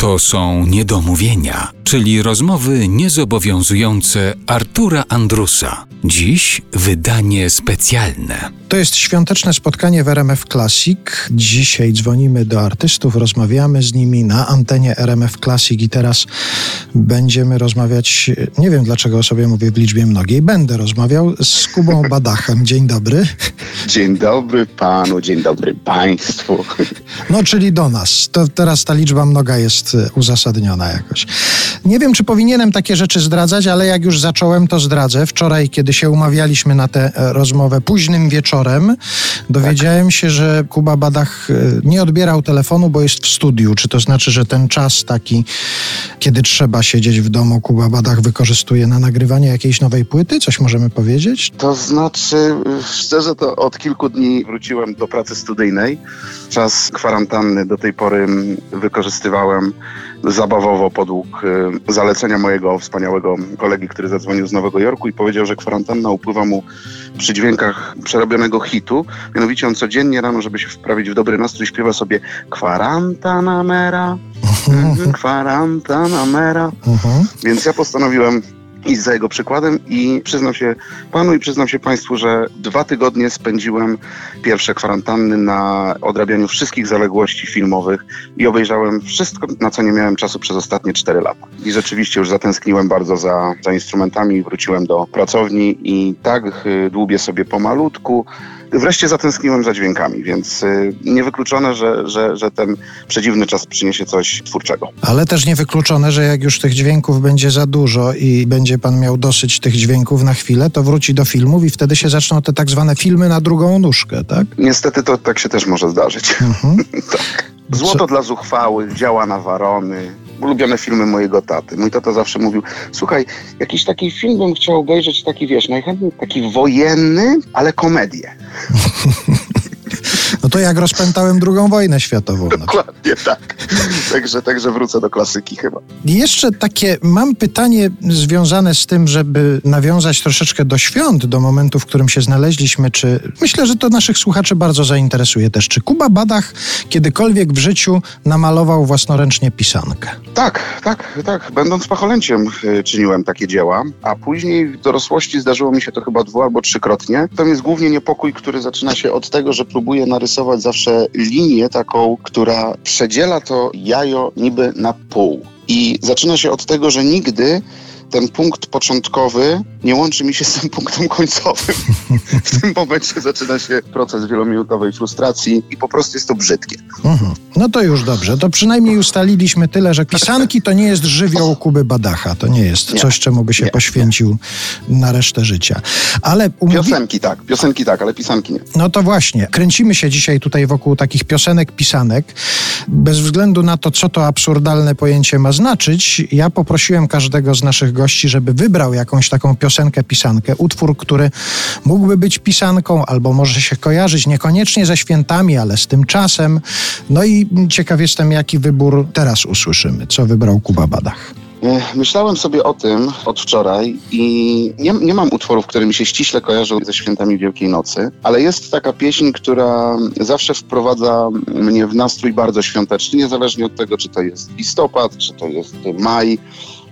To są niedomówienia, czyli rozmowy niezobowiązujące Artura Andrusa. Dziś wydanie specjalne. To jest świąteczne spotkanie w RMF Classic. Dzisiaj dzwonimy do artystów, rozmawiamy z nimi na antenie RMF Classic i teraz będziemy rozmawiać, nie wiem dlaczego o sobie mówię w liczbie mnogiej, będę rozmawiał z Kubą Badachem. Dzień dobry. Dzień dobry panu, dzień dobry państwu. No, czyli do nas. To teraz ta liczba mnoga jest e, uzasadniona jakoś. Nie wiem, czy powinienem takie rzeczy zdradzać, ale jak już zacząłem, to zdradzę. Wczoraj, kiedy się umawialiśmy na tę e, rozmowę późnym wieczorem, dowiedziałem tak. się, że Kuba Badach e, nie odbierał telefonu, bo jest w studiu. Czy to znaczy, że ten czas taki, kiedy trzeba siedzieć w domu, Kuba Badach wykorzystuje na nagrywanie jakiejś nowej płyty? Coś możemy powiedzieć? To znaczy, szczerze, to od kilku dni wróciłem do pracy studyjnej. Czas kwarantanny do tej pory wykorzystywałem zabawowo podług y, zalecenia mojego wspaniałego kolegi, który zadzwonił z Nowego Jorku i powiedział, że kwarantanna upływa mu przy dźwiękach przerobionego hitu. Mianowicie on codziennie rano, żeby się wprawić w dobry nastrój, śpiewa sobie kwarantanamera, kwarantanamera. Mhm. Więc ja postanowiłem iść za jego przykładem i przyznam się panu i przyznam się państwu, że dwa tygodnie spędziłem pierwsze kwarantanny na odrabianiu wszystkich zaległości filmowych i obejrzałem wszystko, na co nie miałem czasu przez ostatnie cztery lata. I rzeczywiście już zatęskniłem bardzo za, za instrumentami wróciłem do pracowni i tak y, dłubię sobie pomalutku wreszcie zatęskniłem za dźwiękami, więc y, niewykluczone, że, że, że ten przedziwny czas przyniesie coś twórczego. Ale też niewykluczone, że jak już tych dźwięków będzie za dużo i będzie pan miał dosyć tych dźwięków na chwilę, to wróci do filmów i wtedy się zaczną te tak zwane filmy na drugą nóżkę, tak? Niestety to tak się też może zdarzyć. Mhm. tak. Złoto Co? dla zuchwałych, działa na warony, ulubione filmy mojego taty. Mój tata zawsze mówił, słuchaj, jakiś taki film bym chciał obejrzeć, taki wiesz, najchętniej taki wojenny, ale komedię. No to jak rozpętałem drugą wojnę światową. No. Dokładnie tak. Także, także wrócę do klasyki chyba. Jeszcze takie, mam pytanie związane z tym, żeby nawiązać troszeczkę do świąt, do momentu, w którym się znaleźliśmy, czy myślę, że to naszych słuchaczy bardzo zainteresuje też. Czy Kuba Badach kiedykolwiek w życiu namalował własnoręcznie pisankę? Tak, tak, tak. Będąc pacholęciem y, czyniłem takie dzieła, a później w dorosłości zdarzyło mi się to chyba dwu albo trzykrotnie. To jest głównie niepokój, który zaczyna się od tego, że próbuję narysować zawsze linię taką, która przedziela to jajo niby na pół. I zaczyna się od tego, że nigdy ten punkt początkowy nie łączy mi się z tym punktem końcowym. W tym momencie zaczyna się proces wielominutowej frustracji i po prostu jest to brzydkie. Mhm. No to już dobrze. To przynajmniej ustaliliśmy tyle, że pisanki to nie jest żywioł Kuby Badacha. To nie jest nie. coś, czemu by się nie. poświęcił na resztę życia. Ale umówi... Piosenki tak, piosenki tak, ale pisanki nie. No to właśnie. Kręcimy się dzisiaj tutaj wokół takich piosenek, pisanek. Bez względu na to, co to absurdalne pojęcie ma znaczyć, ja poprosiłem każdego z naszych gości, żeby wybrał jakąś taką piosenkę, pisankę, utwór, który mógłby być pisanką albo może się kojarzyć niekoniecznie ze świętami, ale z tym czasem. No i ciekaw jestem, jaki wybór teraz usłyszymy. Co wybrał Kuba Badach? E, myślałem sobie o tym od wczoraj i nie, nie mam utworów, które mi się ściśle kojarzą ze świętami Wielkiej Nocy, ale jest taka pieśń, która zawsze wprowadza mnie w nastrój bardzo świąteczny, niezależnie od tego, czy to jest listopad, czy to jest maj.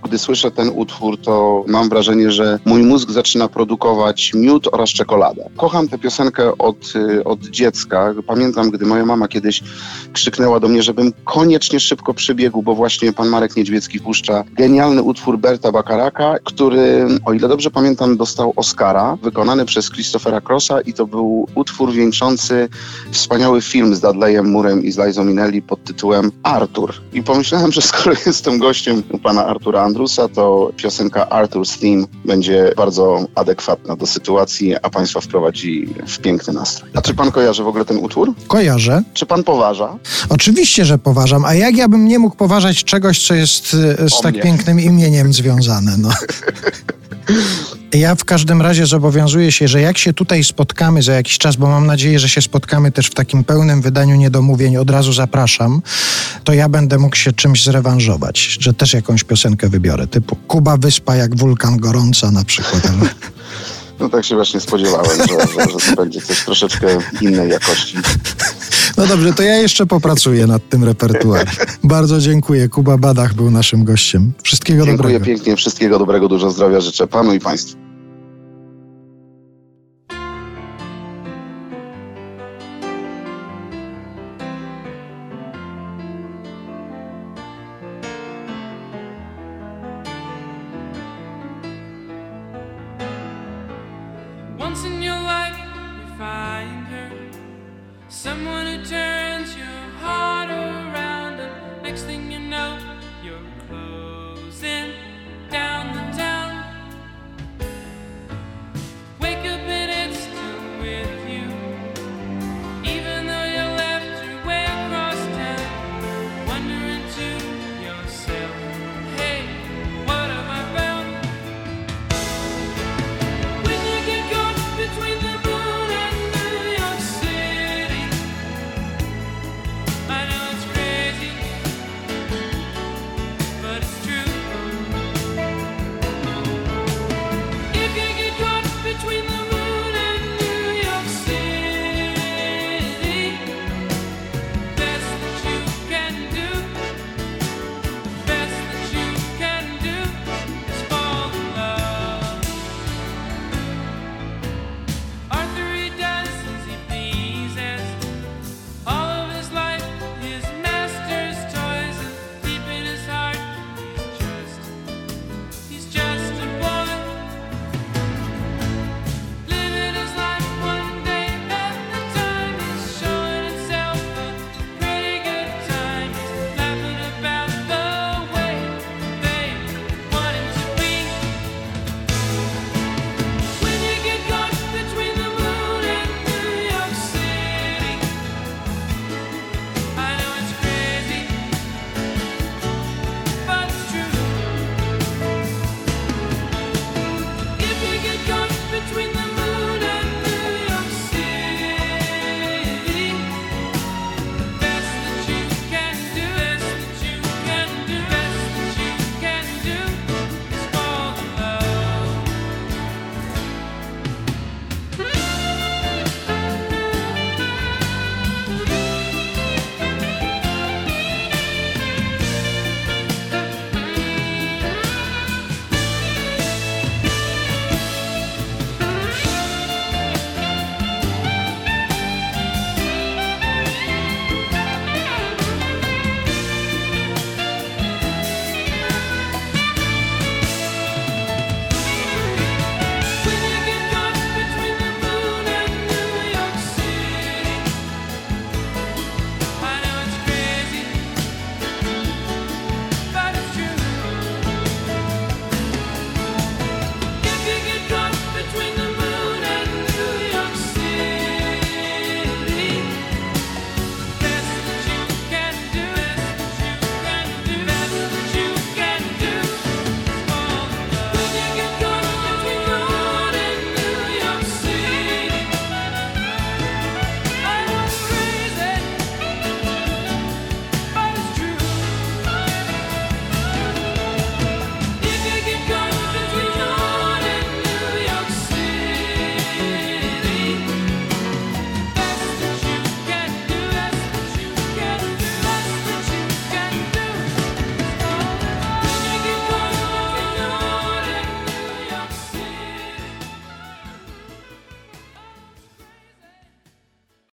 Gdy słyszę ten utwór, to mam wrażenie, że mój mózg zaczyna produkować miód oraz czekoladę. Kocham tę piosenkę od, y, od dziecka. Pamiętam, gdy moja mama kiedyś krzyknęła do mnie, żebym koniecznie szybko przybiegł, bo właśnie pan Marek Niedźwiecki puszcza genialny utwór Berta Bakaraka, który, o ile dobrze pamiętam, dostał Oscara, wykonany przez Christophera Crossa i to był utwór wieńczący wspaniały film z Dudleyem Murem i z Liza pod tytułem Artur. I pomyślałem, że skoro jestem gościem u pana Artura Andrusa, to piosenka Arthur's Theme będzie bardzo adekwatna do sytuacji, a Państwa wprowadzi w piękny nastrój. A czy Pan kojarzy w ogóle ten utwór? Kojarzę. Czy Pan poważa? Oczywiście, że poważam. A jak ja bym nie mógł poważać czegoś, co jest e, z o tak mnie. pięknym imieniem związane? No. Ja w każdym razie zobowiązuję się, że jak się tutaj spotkamy za jakiś czas, bo mam nadzieję, że się spotkamy też w takim pełnym wydaniu niedomówień, od razu zapraszam, to ja będę mógł się czymś zrewanżować, że też jakąś piosenkę wybiorę, typu Kuba Wyspa jak wulkan gorąca na przykład. No tak się właśnie spodziewałem, że, że, że to będzie coś troszeczkę innej jakości. No dobrze, to ja jeszcze popracuję nad tym repertuarem. Bardzo dziękuję. Kuba Badach był naszym gościem. Wszystkiego Dziękuję dobrego. pięknie, wszystkiego dobrego, dużo zdrowia życzę panu i państwu. Once in your Someone who turns